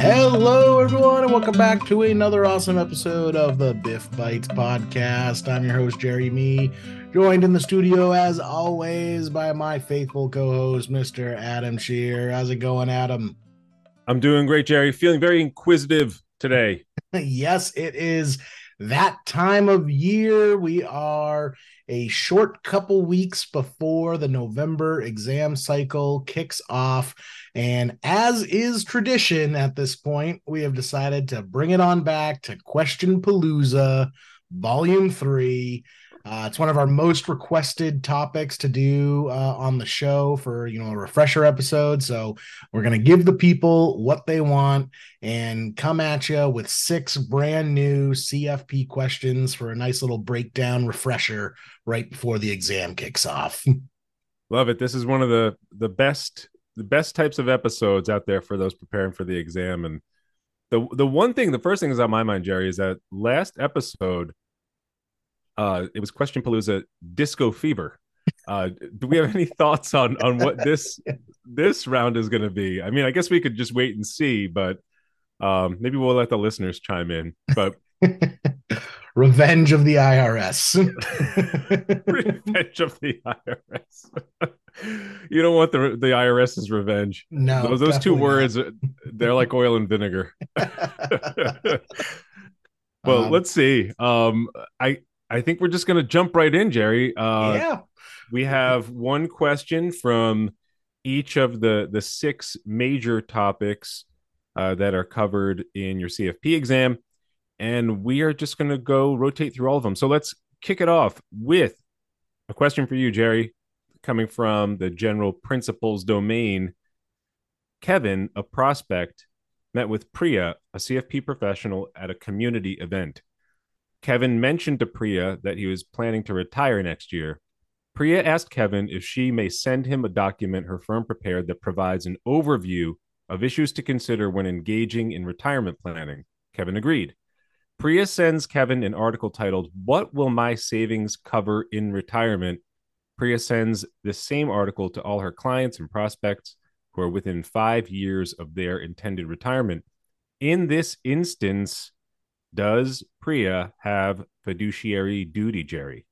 Hello, everyone, and welcome back to another awesome episode of the BIF Bites podcast. I'm your host, Jerry Me, joined in the studio as always by my faithful co host, Mr. Adam Shear. How's it going, Adam? I'm doing great, Jerry. Feeling very inquisitive today. yes, it is that time of year. We are a short couple weeks before the November exam cycle kicks off. And as is tradition at this point, we have decided to bring it on back to Question Palooza Volume 3. Uh, it's one of our most requested topics to do uh, on the show for you know a refresher episode. So we're gonna give the people what they want and come at you with six brand new CFP questions for a nice little breakdown refresher right before the exam kicks off. Love it. This is one of the the best the best types of episodes out there for those preparing for the exam. And the the one thing, the first thing is on my mind, Jerry, is that last episode uh, it was Question Palooza Disco Fever. Uh, do we have any thoughts on on what this this round is going to be? I mean, I guess we could just wait and see, but um, maybe we'll let the listeners chime in. But Revenge of the IRS. Revenge of the IRS. you don't want the the IRS's revenge. No, those, those two words, not. they're like oil and vinegar. well, um, let's see. Um, I I think we're just going to jump right in, Jerry. Uh, yeah. We have one question from each of the the six major topics uh, that are covered in your CFP exam, and we are just going to go rotate through all of them. So let's kick it off with a question for you, Jerry, coming from the general principles domain. Kevin, a prospect, met with Priya, a CFP professional, at a community event. Kevin mentioned to Priya that he was planning to retire next year. Priya asked Kevin if she may send him a document her firm prepared that provides an overview of issues to consider when engaging in retirement planning. Kevin agreed. Priya sends Kevin an article titled, What Will My Savings Cover in Retirement? Priya sends the same article to all her clients and prospects who are within five years of their intended retirement. In this instance, does Priya have fiduciary duty, Jerry?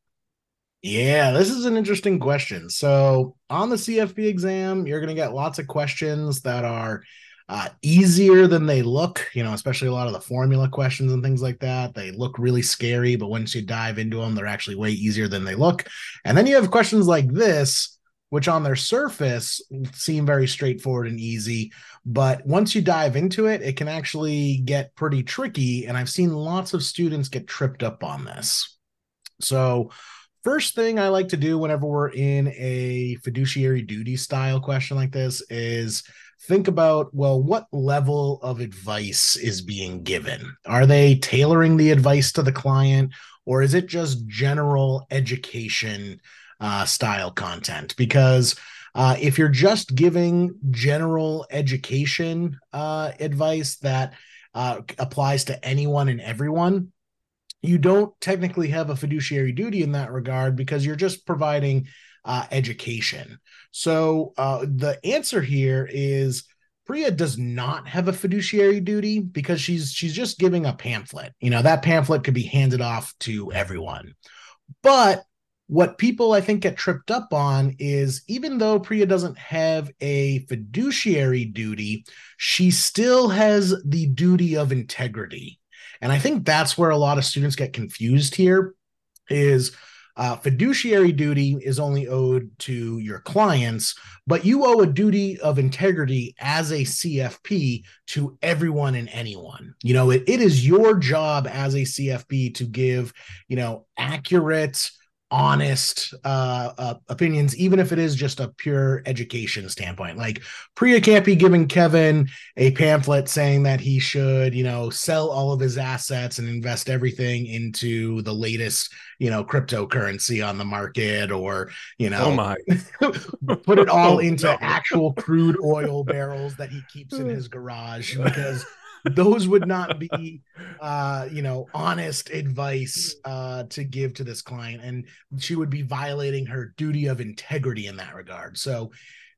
Yeah, this is an interesting question. So, on the CFP exam, you're going to get lots of questions that are uh, easier than they look, you know, especially a lot of the formula questions and things like that. They look really scary, but once you dive into them, they're actually way easier than they look. And then you have questions like this which on their surface seem very straightforward and easy. But once you dive into it, it can actually get pretty tricky. And I've seen lots of students get tripped up on this. So, first thing I like to do whenever we're in a fiduciary duty style question like this is think about well, what level of advice is being given? Are they tailoring the advice to the client? Or is it just general education uh, style content because uh, if you're just giving general education uh, advice that uh, applies to anyone and everyone, you don't technically have a fiduciary duty in that regard because you're just providing uh, education. So uh, the answer here is Priya does not have a fiduciary duty because she's she's just giving a pamphlet. You know that pamphlet could be handed off to everyone, but what people I think get tripped up on is even though Priya doesn't have a fiduciary duty, she still has the duty of integrity. And I think that's where a lot of students get confused here is uh, fiduciary duty is only owed to your clients, but you owe a duty of integrity as a CFP to everyone and anyone. You know, it, it is your job as a CFP to give, you know, accurate, honest uh, uh, opinions, even if it is just a pure education standpoint. Like Priya can't be giving Kevin a pamphlet saying that he should, you know, sell all of his assets and invest everything into the latest, you know, cryptocurrency on the market, or you know, oh my, put it all oh, into actual crude oil barrels that he keeps in his garage because those would not be uh you know honest advice uh to give to this client and she would be violating her duty of integrity in that regard so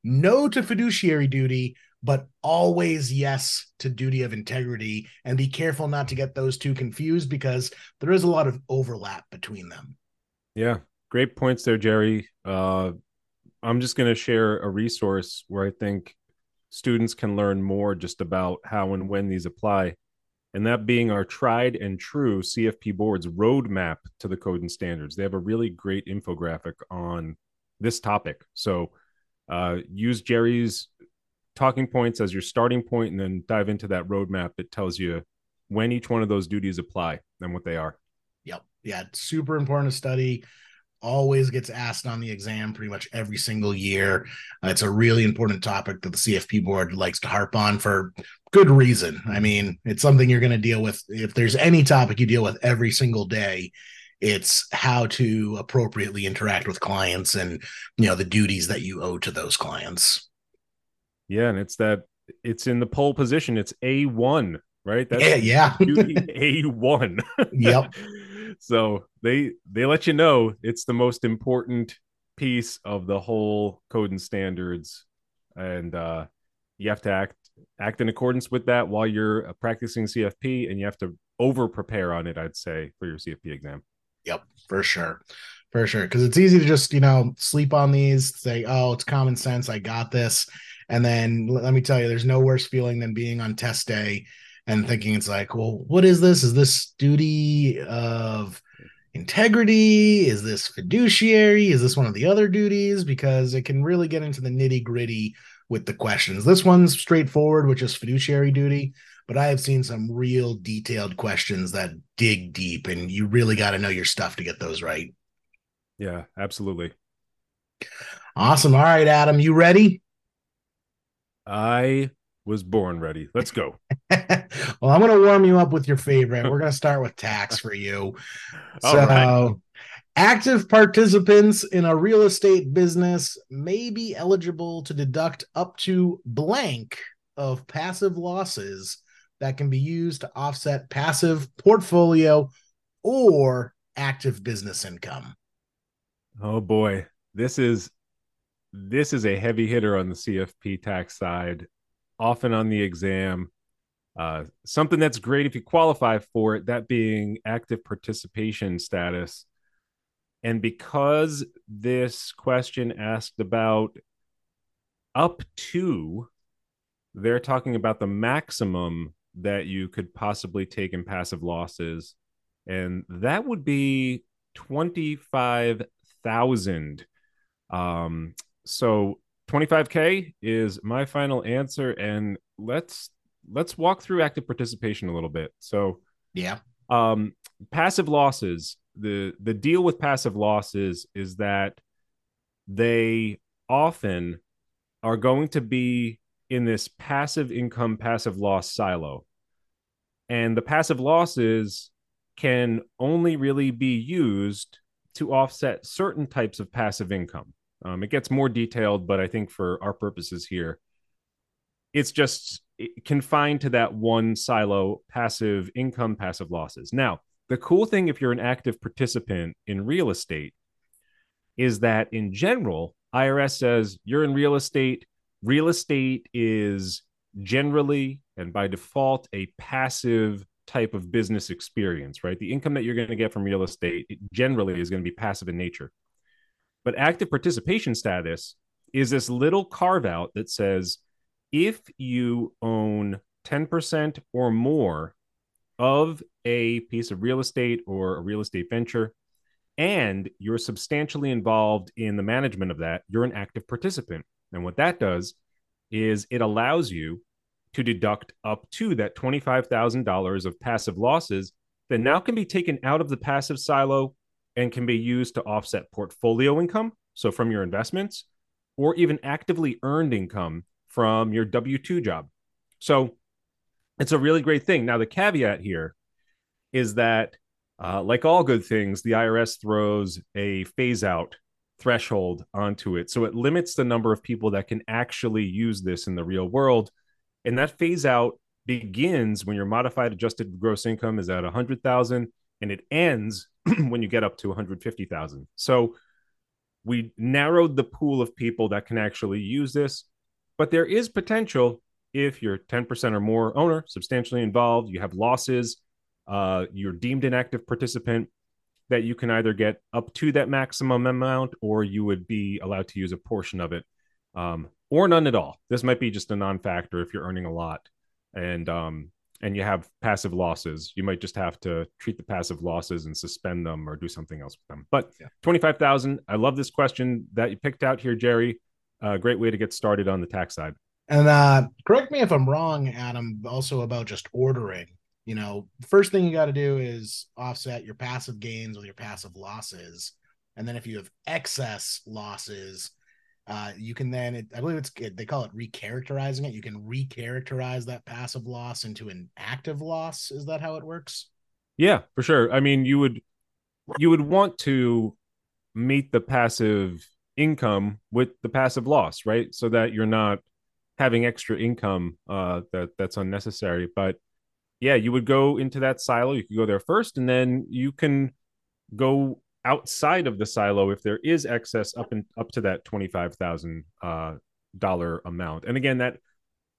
no to fiduciary duty but always yes to duty of integrity and be careful not to get those two confused because there is a lot of overlap between them. Yeah, great points there, Jerry. Uh, I'm just going to share a resource where I think students can learn more just about how and when these apply. And that being our tried and true CFP board's roadmap to the code and standards. They have a really great infographic on this topic. So uh, use Jerry's talking points as your starting point and then dive into that roadmap that tells you when each one of those duties apply and what they are. Yep. Yeah. Super important to study always gets asked on the exam pretty much every single year. Uh, it's a really important topic that the CFP board likes to harp on for good reason. I mean, it's something you're going to deal with. If there's any topic you deal with every single day, it's how to appropriately interact with clients and you know the duties that you owe to those clients. Yeah, and it's that it's in the pole position. It's A one, right? That's yeah, yeah. A one. yep. so they they let you know it's the most important piece of the whole code and standards. And uh you have to act act in accordance with that while you're uh, practicing cfp and you have to over prepare on it i'd say for your cfp exam. Yep for sure. For sure. Because it's easy to just you know sleep on these say oh it's common sense i got this. And then let me tell you there's no worse feeling than being on test day and thinking it's like, well, what is this? Is this duty of integrity? Is this fiduciary? Is this one of the other duties? Because it can really get into the nitty gritty with the questions. This one's straightforward, which is fiduciary duty, but I have seen some real detailed questions that dig deep, and you really got to know your stuff to get those right. Yeah, absolutely. Awesome. All right, Adam, you ready? I was born ready. Let's go. well, I'm going to warm you up with your favorite. We're going to start with tax for you. So, right. active participants in a real estate business may be eligible to deduct up to blank of passive losses that can be used to offset passive portfolio or active business income. Oh boy, this is this is a heavy hitter on the CFP tax side often on the exam. Uh, something that's great if you qualify for it, that being active participation status. And because this question asked about up to, they're talking about the maximum that you could possibly take in passive losses. And that would be 25,000. Um, so 25k is my final answer and let's let's walk through active participation a little bit. So yeah. um passive losses the the deal with passive losses is that they often are going to be in this passive income passive loss silo. And the passive losses can only really be used to offset certain types of passive income um, it gets more detailed, but I think for our purposes here, it's just confined to that one silo passive income, passive losses. Now, the cool thing if you're an active participant in real estate is that in general, IRS says you're in real estate. Real estate is generally and by default a passive type of business experience, right? The income that you're going to get from real estate generally is going to be passive in nature. But active participation status is this little carve out that says if you own 10% or more of a piece of real estate or a real estate venture, and you're substantially involved in the management of that, you're an active participant. And what that does is it allows you to deduct up to that $25,000 of passive losses that now can be taken out of the passive silo and can be used to offset portfolio income, so from your investments, or even actively earned income from your W 2 job. So it's a really great thing. Now, the caveat here is that, uh, like all good things, the IRS throws a phase out threshold onto it. So it limits the number of people that can actually use this in the real world. And that phase out begins when your modified adjusted gross income is at 100,000 and it ends when you get up to 150,000. So we narrowed the pool of people that can actually use this, but there is potential if you're 10% or more owner, substantially involved, you have losses, uh, you're deemed an active participant, that you can either get up to that maximum amount or you would be allowed to use a portion of it um, or none at all. This might be just a non-factor if you're earning a lot and um, and you have passive losses. You might just have to treat the passive losses and suspend them or do something else with them. But yeah. 25,000, I love this question that you picked out here, Jerry. A uh, great way to get started on the tax side. And uh, correct me if I'm wrong, Adam, also about just ordering you know, first thing you got to do is offset your passive gains with your passive losses. And then if you have excess losses, uh, you can then, it, I believe it's, they call it recharacterizing it. You can recharacterize that passive loss into an active loss. Is that how it works? Yeah, for sure. I mean, you would, you would want to meet the passive income with the passive loss, right? So that you're not having extra income uh, that that's unnecessary. But yeah, you would go into that silo. You could go there first, and then you can go outside of the silo if there is excess up and up to that twenty five thousand uh, dollar amount. And again, that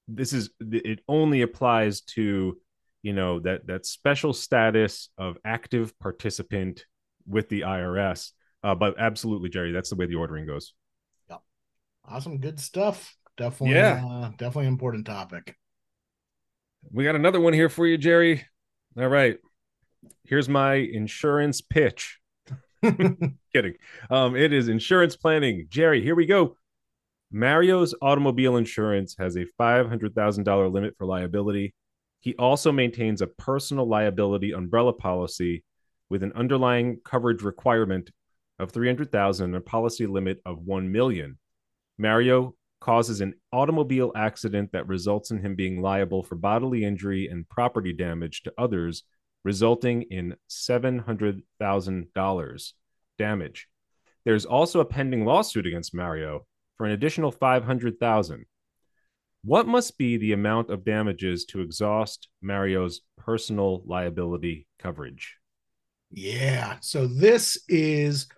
this is it only applies to you know that that special status of active participant with the IRS. Uh, but absolutely, Jerry, that's the way the ordering goes. Yep. awesome, good stuff. Definitely, yeah, uh, definitely important topic. We got another one here for you, Jerry. All right. Here's my insurance pitch. Kidding. Um, it is insurance planning. Jerry, here we go. Mario's automobile insurance has a $500,000 limit for liability. He also maintains a personal liability umbrella policy with an underlying coverage requirement of 300,000 and a policy limit of 1 million. Mario causes an automobile accident that results in him being liable for bodily injury and property damage to others, resulting in $700,000 damage. There's also a pending lawsuit against Mario for an additional 500,000. What must be the amount of damages to exhaust Mario's personal liability coverage? Yeah, so this is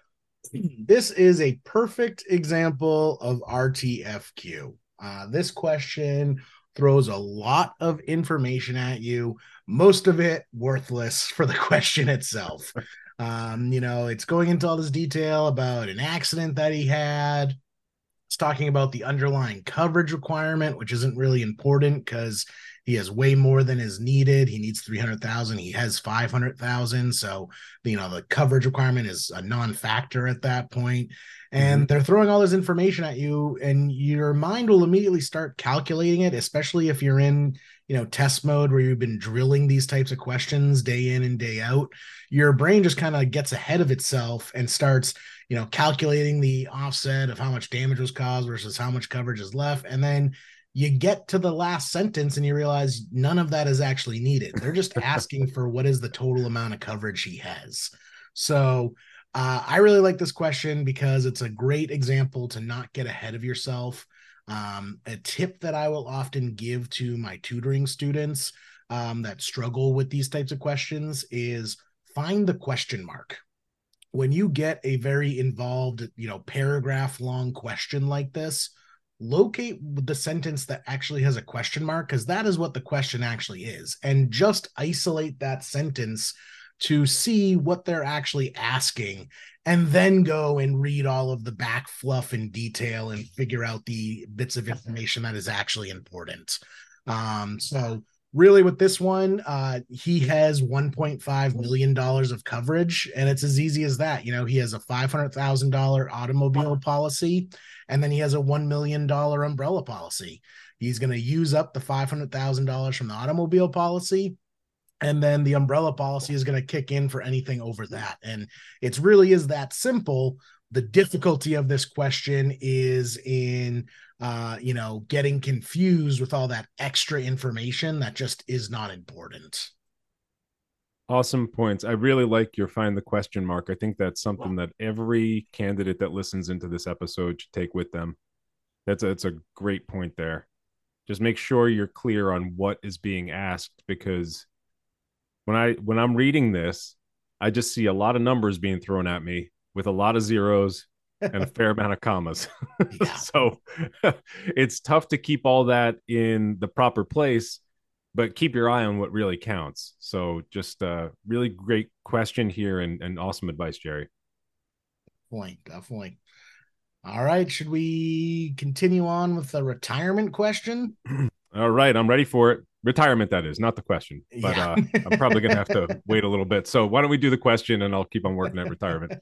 this is a perfect example of RTFQ. Uh, this question throws a lot of information at you, most of it worthless for the question itself. Um, you know, it's going into all this detail about an accident that he had. It's talking about the underlying coverage requirement, which isn't really important because he has way more than is needed. He needs 300,000. He has 500,000. So, you know, the coverage requirement is a non factor at that point. And mm-hmm. they're throwing all this information at you, and your mind will immediately start calculating it, especially if you're in, you know, test mode where you've been drilling these types of questions day in and day out. Your brain just kind of gets ahead of itself and starts, you know, calculating the offset of how much damage was caused versus how much coverage is left. And then you get to the last sentence and you realize none of that is actually needed. They're just asking for what is the total amount of coverage he has. So uh, I really like this question because it's a great example to not get ahead of yourself. Um, a tip that I will often give to my tutoring students um, that struggle with these types of questions is find the question mark. When you get a very involved, you know, paragraph long question like this, locate the sentence that actually has a question mark because that is what the question actually is. And just isolate that sentence to see what they're actually asking and then go and read all of the back fluff in detail and figure out the bits of information that is actually important. Um so really with this one uh he has 1.5 million dollars of coverage and it's as easy as that you know he has a $500,000 automobile policy and then he has a $1 million umbrella policy. He's going to use up the $500,000 from the automobile policy. And then the umbrella policy is going to kick in for anything over that. And it's really is that simple. The difficulty of this question is in, uh, you know, getting confused with all that extra information that just is not important. Awesome points. I really like your find the question mark. I think that's something that every candidate that listens into this episode should take with them. That's a, that's a great point there. Just make sure you're clear on what is being asked because when I when I'm reading this, I just see a lot of numbers being thrown at me with a lot of zeros and a fair amount of commas. so it's tough to keep all that in the proper place, but keep your eye on what really counts. So just a really great question here and, and awesome advice, Jerry. Point, definitely. All right. Should we continue on with the retirement question? All right. I'm ready for it. Retirement, that is, not the question. But yeah. uh, I'm probably going to have to wait a little bit. So why don't we do the question and I'll keep on working at retirement.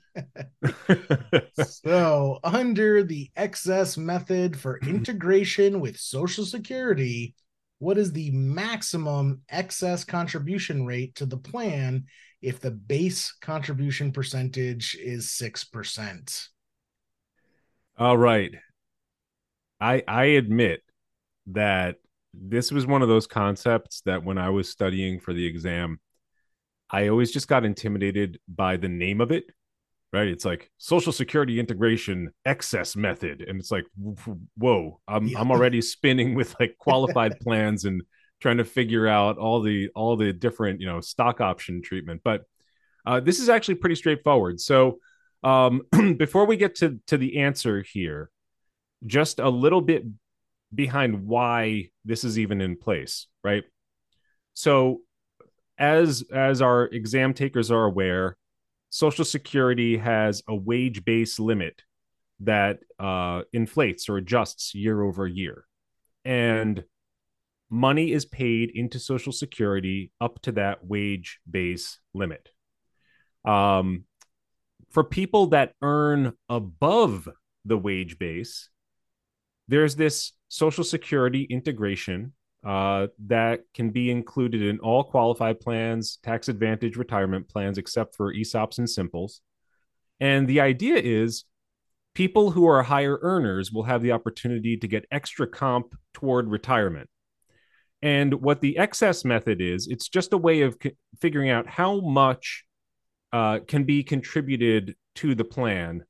so, under the excess method for integration with Social Security, what is the maximum excess contribution rate to the plan if the base contribution percentage is 6%? All right. I I admit that this was one of those concepts that when I was studying for the exam, I always just got intimidated by the name of it. Right? It's like Social Security integration excess method, and it's like, whoa! I'm yeah. I'm already spinning with like qualified plans and trying to figure out all the all the different you know stock option treatment. But uh, this is actually pretty straightforward. So um, before we get to to the answer here, just a little bit behind why this is even in place, right? So, as as our exam takers are aware, Social Security has a wage base limit that uh, inflates or adjusts year over year, and money is paid into Social Security up to that wage base limit. Um, for people that earn above the wage base, there's this Social Security integration uh, that can be included in all qualified plans, tax advantage retirement plans, except for ESOPs and simples. And the idea is people who are higher earners will have the opportunity to get extra comp toward retirement. And what the excess method is, it's just a way of c- figuring out how much uh, can be contributed to the plan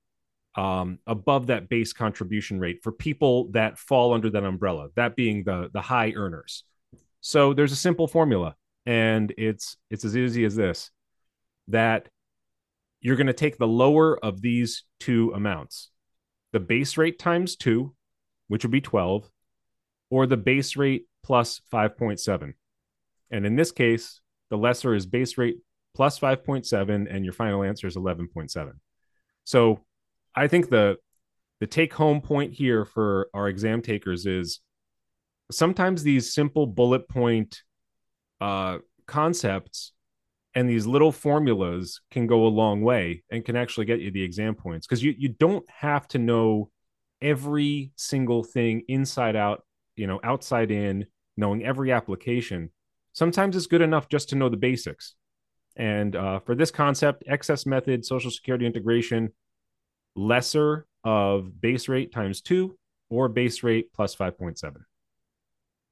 um, above that base contribution rate for people that fall under that umbrella, that being the the high earners. So there's a simple formula, and it's it's as easy as this: that you're going to take the lower of these two amounts, the base rate times two, which would be 12, or the base rate plus 5.7. And in this case, the lesser is base rate plus 5.7 and your final answer is 11.7 so i think the the take home point here for our exam takers is sometimes these simple bullet point uh, concepts and these little formulas can go a long way and can actually get you the exam points because you, you don't have to know every single thing inside out you know outside in knowing every application. Sometimes it's good enough just to know the basics. And uh, for this concept, excess method, social security integration, lesser of base rate times two or base rate plus 5.7.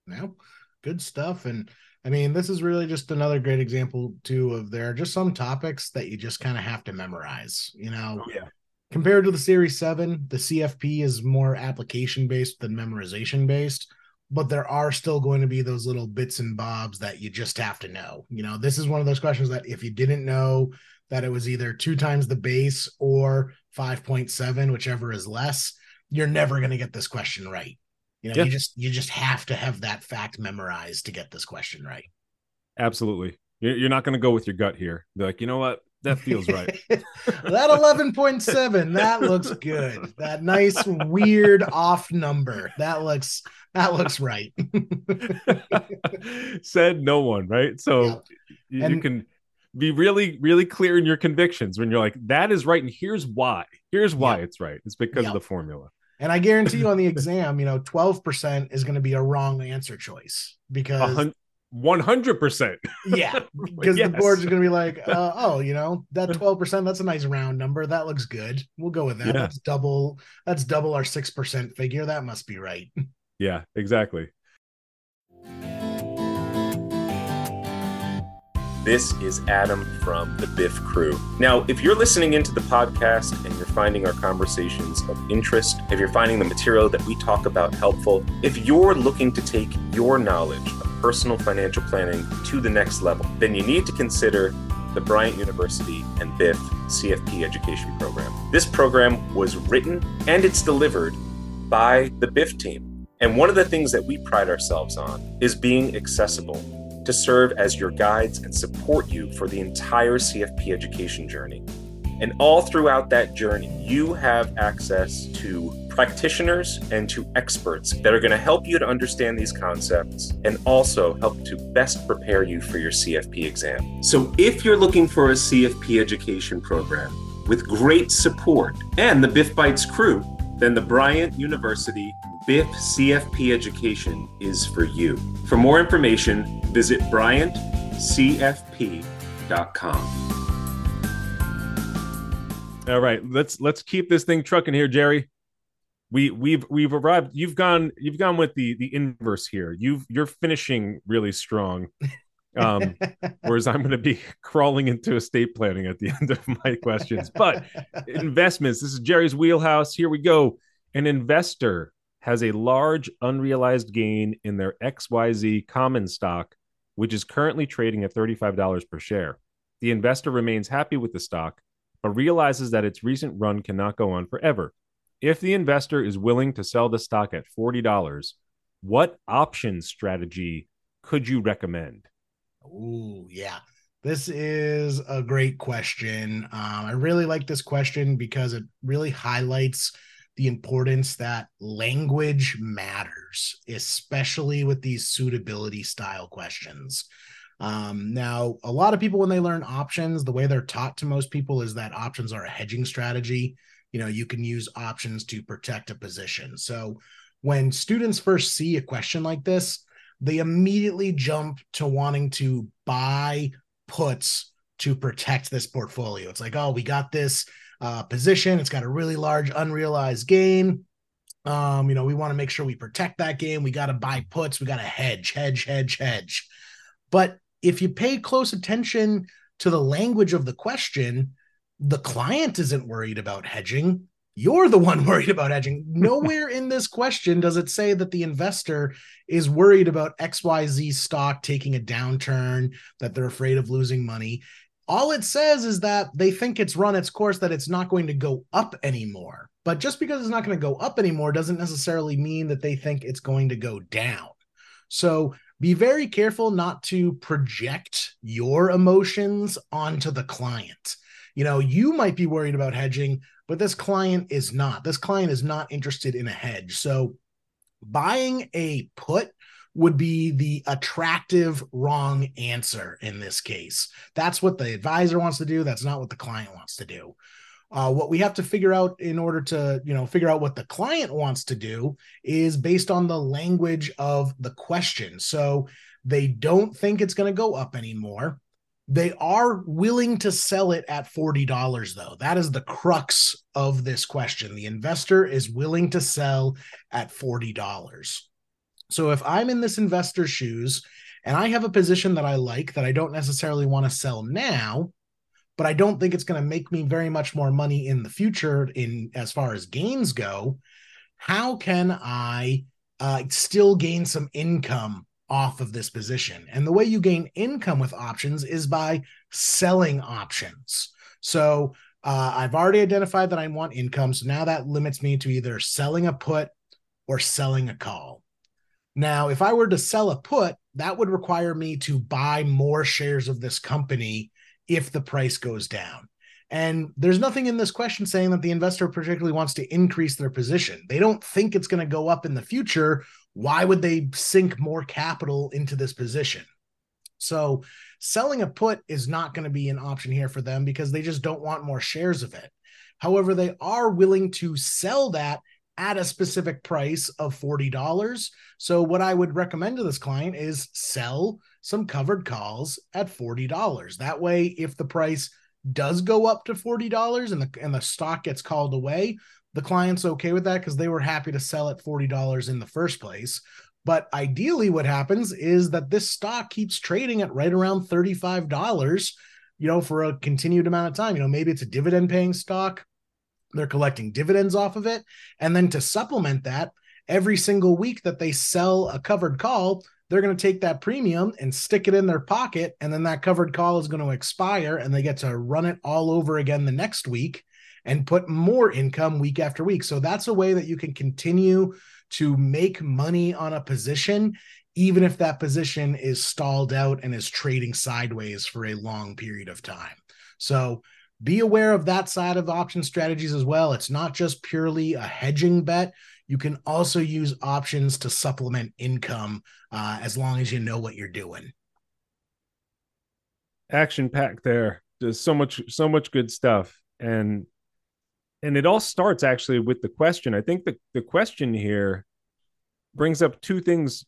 Now, good stuff. And I mean, this is really just another great example, too, of there are just some topics that you just kind of have to memorize. You know, oh, yeah. compared to the Series 7, the CFP is more application based than memorization based but there are still going to be those little bits and bobs that you just have to know. You know, this is one of those questions that if you didn't know that it was either two times the base or 5.7, whichever is less, you're never going to get this question right. You know, yeah. you just you just have to have that fact memorized to get this question right. Absolutely. You're not going to go with your gut here. Be like, you know what? That feels right. that 11.7, that looks good. That nice weird off number. That looks that looks right. Said no one, right? So yeah. you, and, you can be really, really clear in your convictions when you're like, that is right. And here's why. Here's why yeah. it's right. It's because yeah. of the formula. And I guarantee you on the exam, you know, 12% is going to be a wrong answer choice because 100%. yeah. Because yes. the board's going to be like, uh, oh, you know, that 12%, that's a nice round number. That looks good. We'll go with that. Yeah. That's double, that's double our 6% figure. That must be right. Yeah, exactly. This is Adam from the BIF Crew. Now, if you're listening into the podcast and you're finding our conversations of interest, if you're finding the material that we talk about helpful, if you're looking to take your knowledge of personal financial planning to the next level, then you need to consider the Bryant University and BIF CFP education program. This program was written and it's delivered by the BIF team. And one of the things that we pride ourselves on is being accessible to serve as your guides and support you for the entire CFP education journey. And all throughout that journey, you have access to practitioners and to experts that are going to help you to understand these concepts and also help to best prepare you for your CFP exam. So, if you're looking for a CFP education program with great support and the BIF Bites crew, then the Bryant University BIF CFP education is for you. For more information, visit bryantcfp.com. All right, let's let's keep this thing trucking here, Jerry. We we've we've arrived. You've gone you've gone with the the inverse here. You've you're finishing really strong. Um, whereas I'm going to be crawling into estate planning at the end of my questions. But investments, this is Jerry's wheelhouse. Here we go. An investor has a large unrealized gain in their XYZ common stock, which is currently trading at $35 per share. The investor remains happy with the stock but realizes that its recent run cannot go on forever. If the investor is willing to sell the stock at $40, what option strategy could you recommend? Oh, yeah. This is a great question. Um, I really like this question because it really highlights the importance that language matters, especially with these suitability style questions. Um, now, a lot of people, when they learn options, the way they're taught to most people is that options are a hedging strategy. You know, you can use options to protect a position. So when students first see a question like this, they immediately jump to wanting to buy puts to protect this portfolio. It's like, oh, we got this uh, position. It's got a really large unrealized gain. Um, you know, we want to make sure we protect that game. We got to buy puts. We got to hedge, hedge, hedge, hedge. But if you pay close attention to the language of the question, the client isn't worried about hedging. You're the one worried about hedging. Nowhere in this question does it say that the investor is worried about XYZ stock taking a downturn, that they're afraid of losing money. All it says is that they think it's run its course, that it's not going to go up anymore. But just because it's not going to go up anymore doesn't necessarily mean that they think it's going to go down. So be very careful not to project your emotions onto the client. You know, you might be worried about hedging, but this client is not. This client is not interested in a hedge. So buying a put would be the attractive wrong answer in this case. That's what the advisor wants to do. That's not what the client wants to do. Uh, what we have to figure out in order to, you know, figure out what the client wants to do is based on the language of the question. So they don't think it's going to go up anymore. They are willing to sell it at $40, though. That is the crux of this question. The investor is willing to sell at $40. So if I'm in this investor's shoes and I have a position that I like that I don't necessarily want to sell now, but I don't think it's going to make me very much more money in the future in as far as gains go. How can I uh, still gain some income off of this position? And the way you gain income with options is by selling options. So uh, I've already identified that I want income. So now that limits me to either selling a put or selling a call. Now, if I were to sell a put, that would require me to buy more shares of this company if the price goes down. And there's nothing in this question saying that the investor particularly wants to increase their position. They don't think it's going to go up in the future. Why would they sink more capital into this position? So, selling a put is not going to be an option here for them because they just don't want more shares of it. However, they are willing to sell that at a specific price of $40. So, what I would recommend to this client is sell some covered calls at $40. That way, if the price does go up to $40 and the and the stock gets called away, the client's okay with that because they were happy to sell at $40 in the first place. But ideally, what happens is that this stock keeps trading at right around $35, you know, for a continued amount of time. You know, maybe it's a dividend paying stock, they're collecting dividends off of it. And then to supplement that, every single week that they sell a covered call, they're going to take that premium and stick it in their pocket. And then that covered call is going to expire and they get to run it all over again the next week and put more income week after week. So that's a way that you can continue to make money on a position, even if that position is stalled out and is trading sideways for a long period of time. So be aware of that side of option strategies as well. It's not just purely a hedging bet. You can also use options to supplement income uh, as long as you know what you're doing. Action packed there. There's so much, so much good stuff. And and it all starts actually with the question. I think the, the question here brings up two things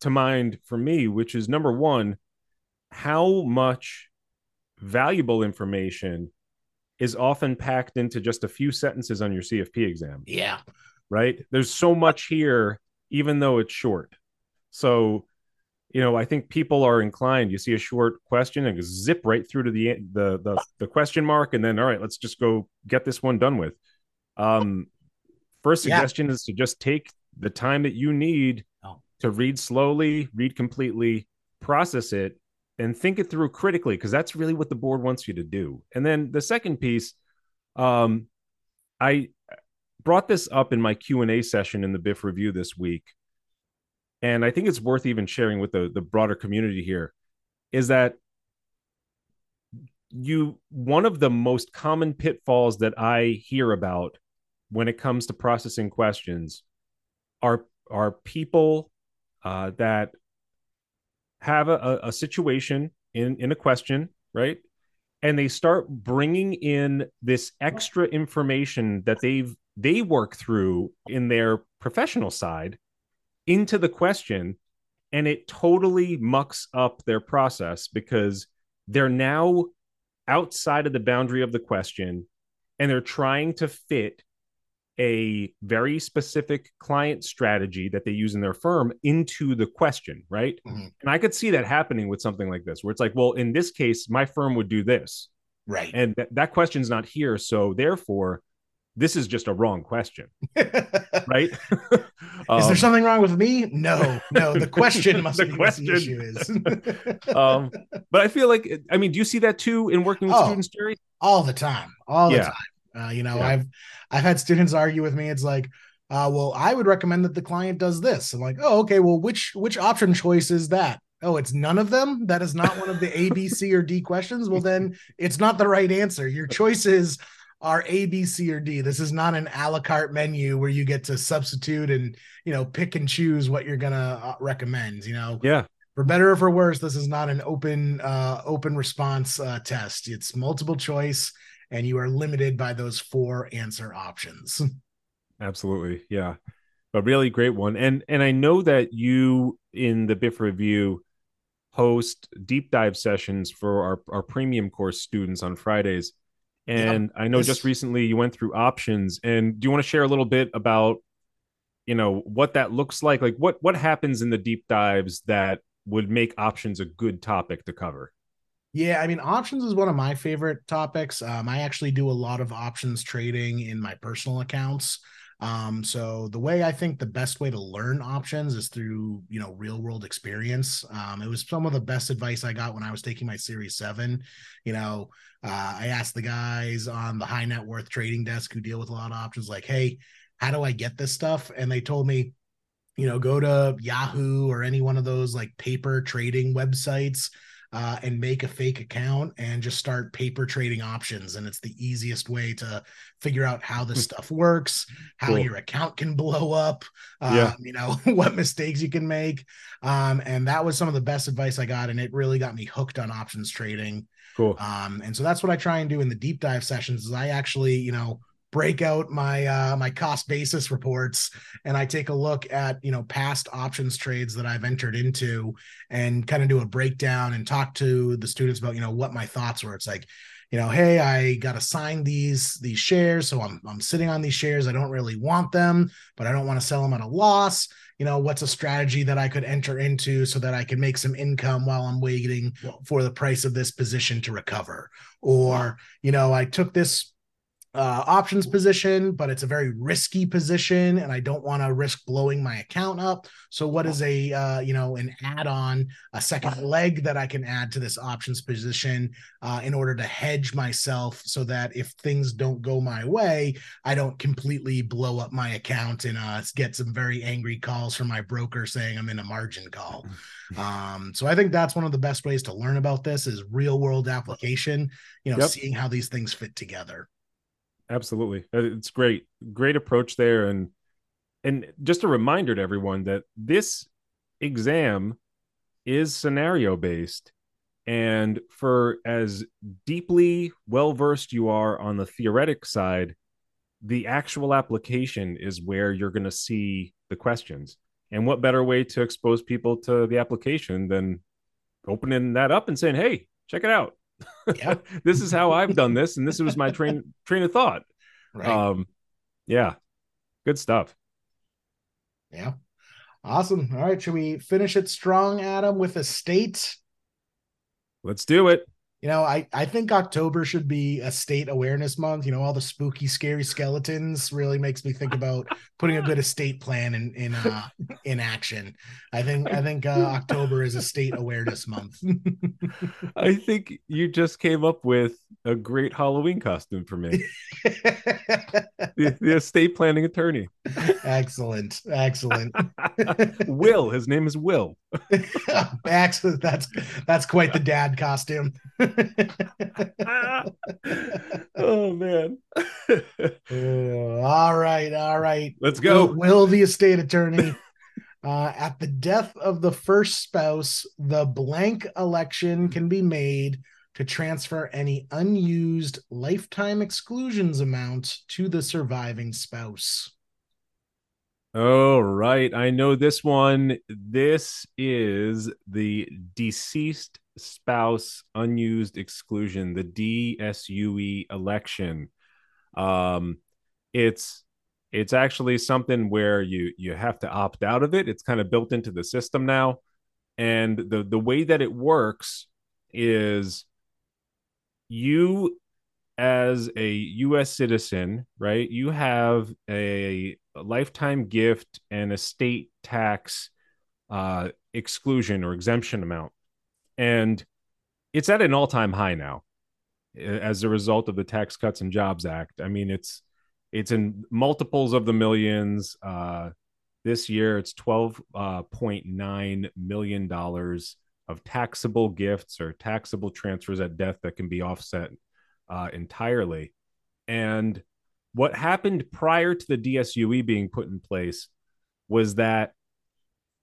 to mind for me, which is number one, how much valuable information is often packed into just a few sentences on your CFP exam. Yeah. Right. There's so much here, even though it's short. So, you know, I think people are inclined. You see a short question and zip right through to the the the, the question mark, and then all right, let's just go get this one done with. Um, first suggestion yeah. is to just take the time that you need oh. to read slowly, read completely, process it, and think it through critically because that's really what the board wants you to do. And then the second piece, um, I brought this up in my Q and A session in the BIF review this week, and I think it's worth even sharing with the the broader community here. Is that you one of the most common pitfalls that I hear about when it comes to processing questions are are people uh, that have a, a situation in in a question, right? And they start bringing in this extra information that they've they work through in their professional side into the question and it totally mucks up their process because they're now outside of the boundary of the question and they're trying to fit a very specific client strategy that they use in their firm into the question, right? Mm-hmm. And I could see that happening with something like this, where it's like, well, in this case, my firm would do this. Right. And th- that question's not here. So therefore, this is just a wrong question. right? um, is there something wrong with me? No, no. The question must the be question. the issue is. um, but I feel like, I mean, do you see that too in working with oh, students, Jerry? All the time. All yeah. the time. Uh, you know, yeah. I've I've had students argue with me. It's like, uh, well, I would recommend that the client does this. I'm like, oh, okay. Well, which which option choice is that? Oh, it's none of them. That is not one of the A, B, C, or D questions. Well, then it's not the right answer. Your choices are A, B, C, or D. This is not an a la carte menu where you get to substitute and you know pick and choose what you're gonna uh, recommend. You know, yeah. For better or for worse, this is not an open uh, open response uh, test. It's multiple choice and you are limited by those four answer options. Absolutely. Yeah. A really great one. And and I know that you in the BIF review host deep dive sessions for our, our premium course students on Fridays. And I know just recently you went through options. And do you want to share a little bit about, you know, what that looks like? Like what what happens in the deep dives that would make options a good topic to cover? Yeah, I mean, options is one of my favorite topics. Um, I actually do a lot of options trading in my personal accounts. Um, so the way I think the best way to learn options is through, you know, real world experience. Um, it was some of the best advice I got when I was taking my series seven. You know, uh, I asked the guys on the high net worth trading desk who deal with a lot of options, like, hey, how do I get this stuff? And they told me, you know, go to Yahoo or any one of those like paper trading websites uh, and make a fake account and just start paper trading options. And it's the easiest way to figure out how this hmm. stuff works, how cool. your account can blow up, um, yeah. you know, what mistakes you can make. Um, and that was some of the best advice I got. And it really got me hooked on options trading. Cool. Um, and so that's what I try and do in the deep dive sessions is I actually, you know, break out my uh, my cost basis reports and I take a look at you know past options trades that I've entered into and kind of do a breakdown and talk to the students about you know what my thoughts were. It's like you know, hey, I got assigned these these shares, so I'm I'm sitting on these shares. I don't really want them, but I don't want to sell them at a loss. You know, what's a strategy that I could enter into so that I can make some income while I'm waiting for the price of this position to recover? Or, you know, I took this uh, options position, but it's a very risky position, and I don't want to risk blowing my account up. So, what is a uh, you know an add-on, a second leg that I can add to this options position uh, in order to hedge myself, so that if things don't go my way, I don't completely blow up my account and uh, get some very angry calls from my broker saying I'm in a margin call. Um, so I think that's one of the best ways to learn about this is real world application. You know, Yep. seeing how these things fit together. Absolutely. Uh, it's great great approach there and and just a reminder to everyone that this exam is scenario based and for as deeply well versed you are on the theoretic side the actual application is where you're going to see the questions. And what better way to expose people to the application than opening that up and saying hey check it out Yeah. this is how i've done this and this was my train train of thought Right. um yeah good stuff yeah. Awesome. All right. Should we finish it strong, Adam, with estate? let's do it You know, I, I think October should be a state awareness month. You know, all the spooky, scary skeletons really makes me think about putting a good estate plan in in uh, in action. I think I think uh, October is a state awareness month. i think you just came up with a great halloween costume for me the, the estate planning attorney excellent, excellent. will his name is will excellent. That's that's quite the dad costume. oh man all right, all right. let's go Will, Will the estate attorney. Uh, at the death of the first spouse, the blank election can be made to transfer any unused lifetime exclusions amount to the surviving spouse. Oh, right. I know this one. This is the deceased spouse unused exclusion, the DSUE election. Um, it's it's actually something where you you have to opt out of it. It's kind of built into the system now. And the the way that it works is you as a US citizen, right? You have a, a lifetime gift and estate tax uh, exclusion or exemption amount. And it's at an all time high now as a result of the Tax Cuts and Jobs Act. I mean, it's it's in multiples of the millions. Uh, this year, it's twelve uh, point nine million dollars of taxable gifts or taxable transfers at death that can be offset uh, entirely. And what happened prior to the DSUE being put in place was that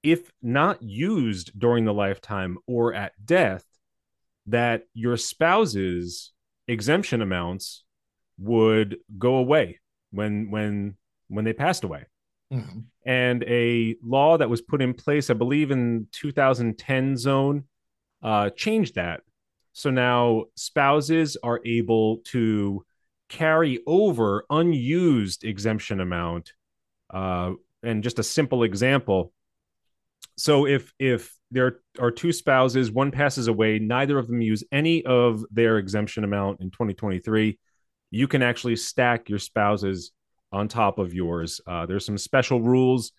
if not used during the lifetime or at death, that your spouse's exemption amounts would go away when when when they passed away Mhm. and a law that was put in place, I believe in 2010 zone, uh, changed that. So now spouses are able to carry over unused exemption amount. Uh, and just a simple example. So if if there are two spouses, one passes away, neither of them use any of their exemption amount in 2023, you can actually stack your spouses on top of yours. Uh, there's some special rules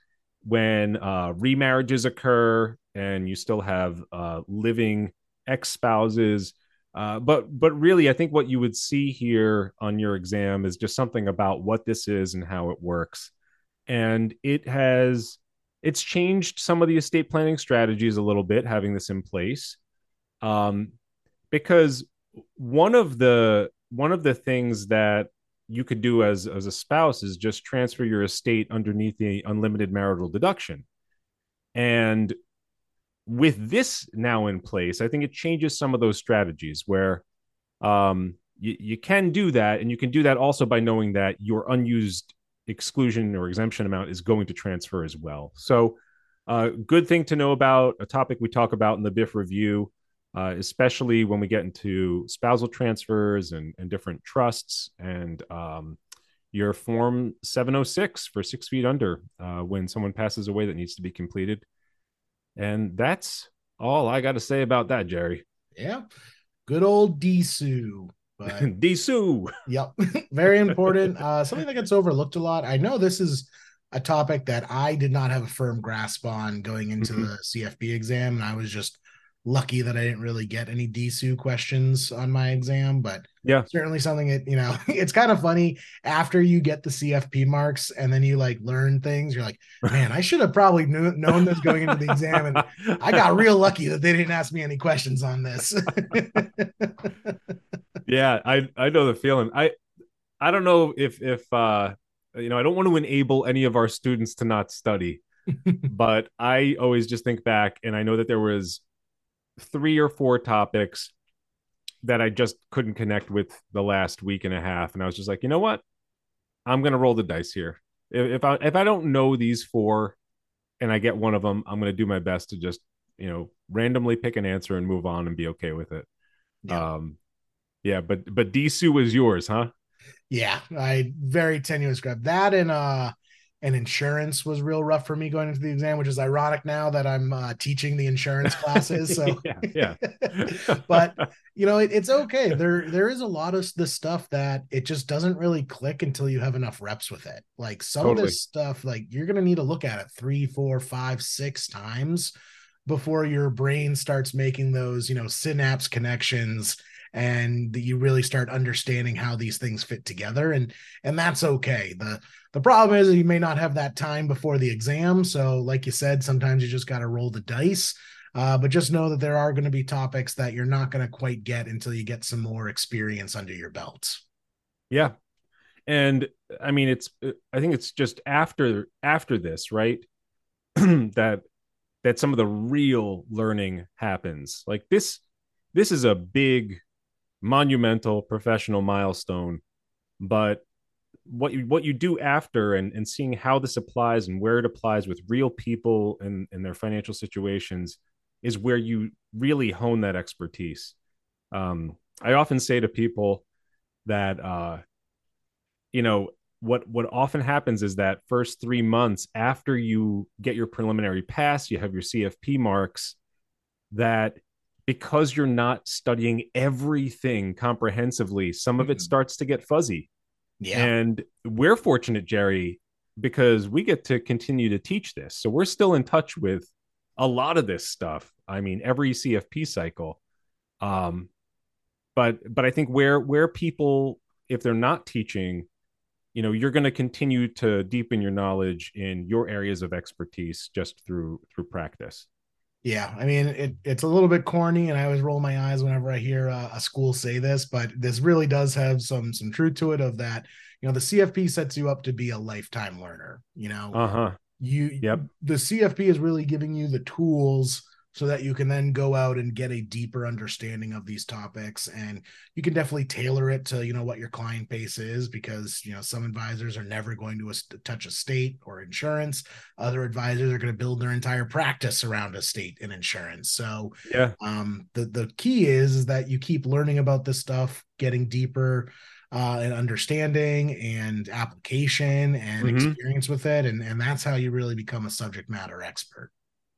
when uh, remarriages occur and you still have uh, living ex spouses. Uh, but but really, I think what you would see here on your exam is just something about what this is and how it works, and it has it's changed some of the estate planning strategies a little bit having this in place, um, because one of the one of the things that you could do as as a spouse is just transfer your estate underneath the unlimited marital deduction. And with this now in place i think it changes some of those strategies where um you, you can do that and you can do that also by knowing that your unused exclusion or exemption amount is going to transfer as well so uh, good thing to know about a topic we talk about in the BIF review uh, especially when we get into spousal transfers and, and different trusts and um, your form 706 for six feet under uh, when someone passes away that needs to be completed. And that's all I got to say about that, Jerry. Yeah. Good old DSU. But Disu. Yep, very important. Uh, something that gets overlooked a lot. I know this is a topic that I did not have a firm grasp on going into Mhm. the CFP exam, and I was just lucky that I didn't really get any DSU questions on my exam. But Yeah. certainly something that you know, it's kind of funny after you get the CFP marks and then you like learn things. You're like, man, I should have probably knew, known this going into the exam, and I got real lucky that they didn't ask me any questions on this. yeah, I I know the feeling. I I don't know if if uh you know I don't want to enable any of our students to not study, but I always just think back and I know that there was three or four topics that I just couldn't connect with the last week and a half, and I was just like, you know what, I'm gonna roll the dice here. If, if I if I don't know these four, and I get one of them, I'm gonna do my best to just you know randomly pick an answer and move on and be okay with it. Yeah. Um, yeah, but but Disu was yours, huh? Yeah, I very tenuous grab that and uh and insurance was real rough for me going into the exam, which is ironic now that I'm uh, teaching the insurance classes. So yeah, yeah. but you know, it, it's okay. There there is a lot of this stuff that it just doesn't really click until you have enough reps with it. Like some of this stuff, like you're gonna need to look at it three, four, five, six times before your brain starts making those, you know, synapse connections and you really start understanding how these things fit together and and that's okay the the problem is you may not have that time before the exam so like you said sometimes you just got to roll the dice uh, but just know that there are going to be topics that you're not going to quite get until you get some more experience under your belt yeah. And I mean, it's I think it's just after after this, right? that that some of the real learning happens. Like this, this is a big, monumental professional milestone. But what you what you do after and, and seeing how this applies and where it applies with real people and, and their financial situations is where you really hone that expertise. Um, I often say to people that uh, you know what what often happens is that first three months after you get your preliminary pass, you have your CFP marks, that because you're not studying everything comprehensively, some of it Mhm. starts to get fuzzy. yeah And we're fortunate, Jerry, because we get to continue to teach this. So we're still in touch with a lot of this stuff. I mean, every CFP cycle. Um, but but I think where where people, if they're not teaching, you know, you're going to continue to deepen your knowledge in your areas of expertise just through through practice. Yeah, I mean it, it's a little bit corny, and I always roll my eyes whenever I hear uh, a school say this, but this really does have some some truth to it. Of that, you know, the CFP sets you up to be a lifetime learner. You know, Uh huh. you Yep. the CFP is really giving you the tools so that you can then go out and get a deeper understanding of these topics and you can definitely tailor it to you know what your client base is because you know some advisors are never going to est- touch estate or insurance other advisors are going to build their entire practice around estate and insurance so Yeah. um the the key is is that you keep learning about this stuff getting deeper uh and understanding and application and Mhm. experience with it and and that's how you really become a subject matter expert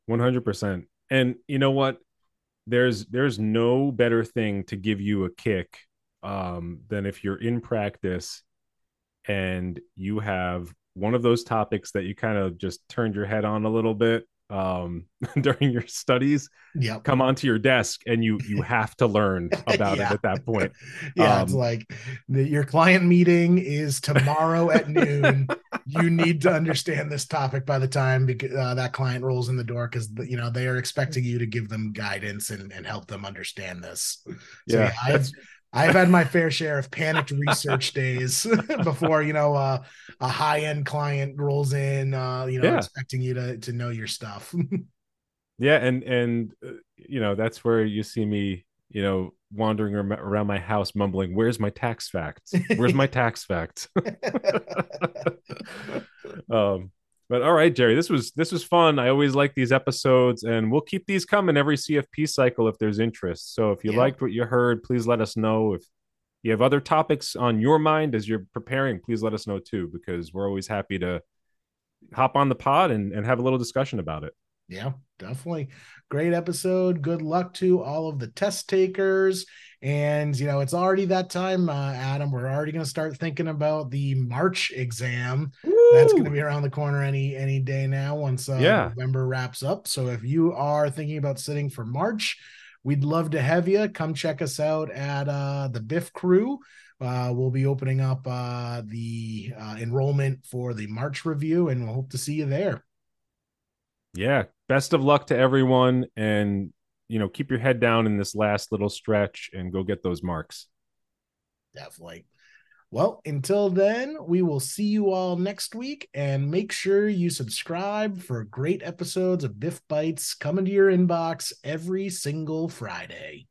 One hundred percent. And you know what? There's there's no better thing to give you a kick um, than if you're in practice and you have one of those topics that you kind of just turned your head on a little bit um, during your studies yep come onto your desk and you you have to learn about Yeah. it at that point. yeah it's Um, like the, your client meeting is tomorrow at noon you need to understand this topic by the time because uh, that client rolls in the door because you know they are expecting you to give them guidance and, and help them understand this. So Yeah, yeah, I've, I've had my fair share of panicked research days before you know uh, a high end client rolls in uh, you know Yeah. expecting you to to know your stuff. Yeah, and and uh, you know that's where you see me, you know, wandering around my house mumbling, "Where's my tax facts? Where's my tax facts?" um, but all right, Jerry, this was this was fun. I always like these episodes, and we'll keep these coming every CFP cycle if there's interest. So if you Yeah. liked what you heard, please let us know. If you have other topics on your mind as you're preparing, please let us know too, because we're always happy to hop on the pod and, and have a little discussion about it. Yeah, definitely. Great episode. Good luck to all of the test takers. And, you know, it's already that time, uh, Adam. We're already going to start thinking about the March exam. Woo! That's going to be around the corner any any day now once uh, yeah. November wraps up. So if you are thinking about sitting for March, we'd love to have you. Come check us out at uh, the BIF Crew. Uh, we'll be opening up uh, the uh, enrollment for the March review, and we'll hope to see you there. Yeah, best of luck to everyone, and you know, keep your head down in this last little stretch and go get those marks. Definitely. Well, until then, we will see you all next week and make sure you subscribe for great episodes of BIF Bites coming to your inbox every single Friday.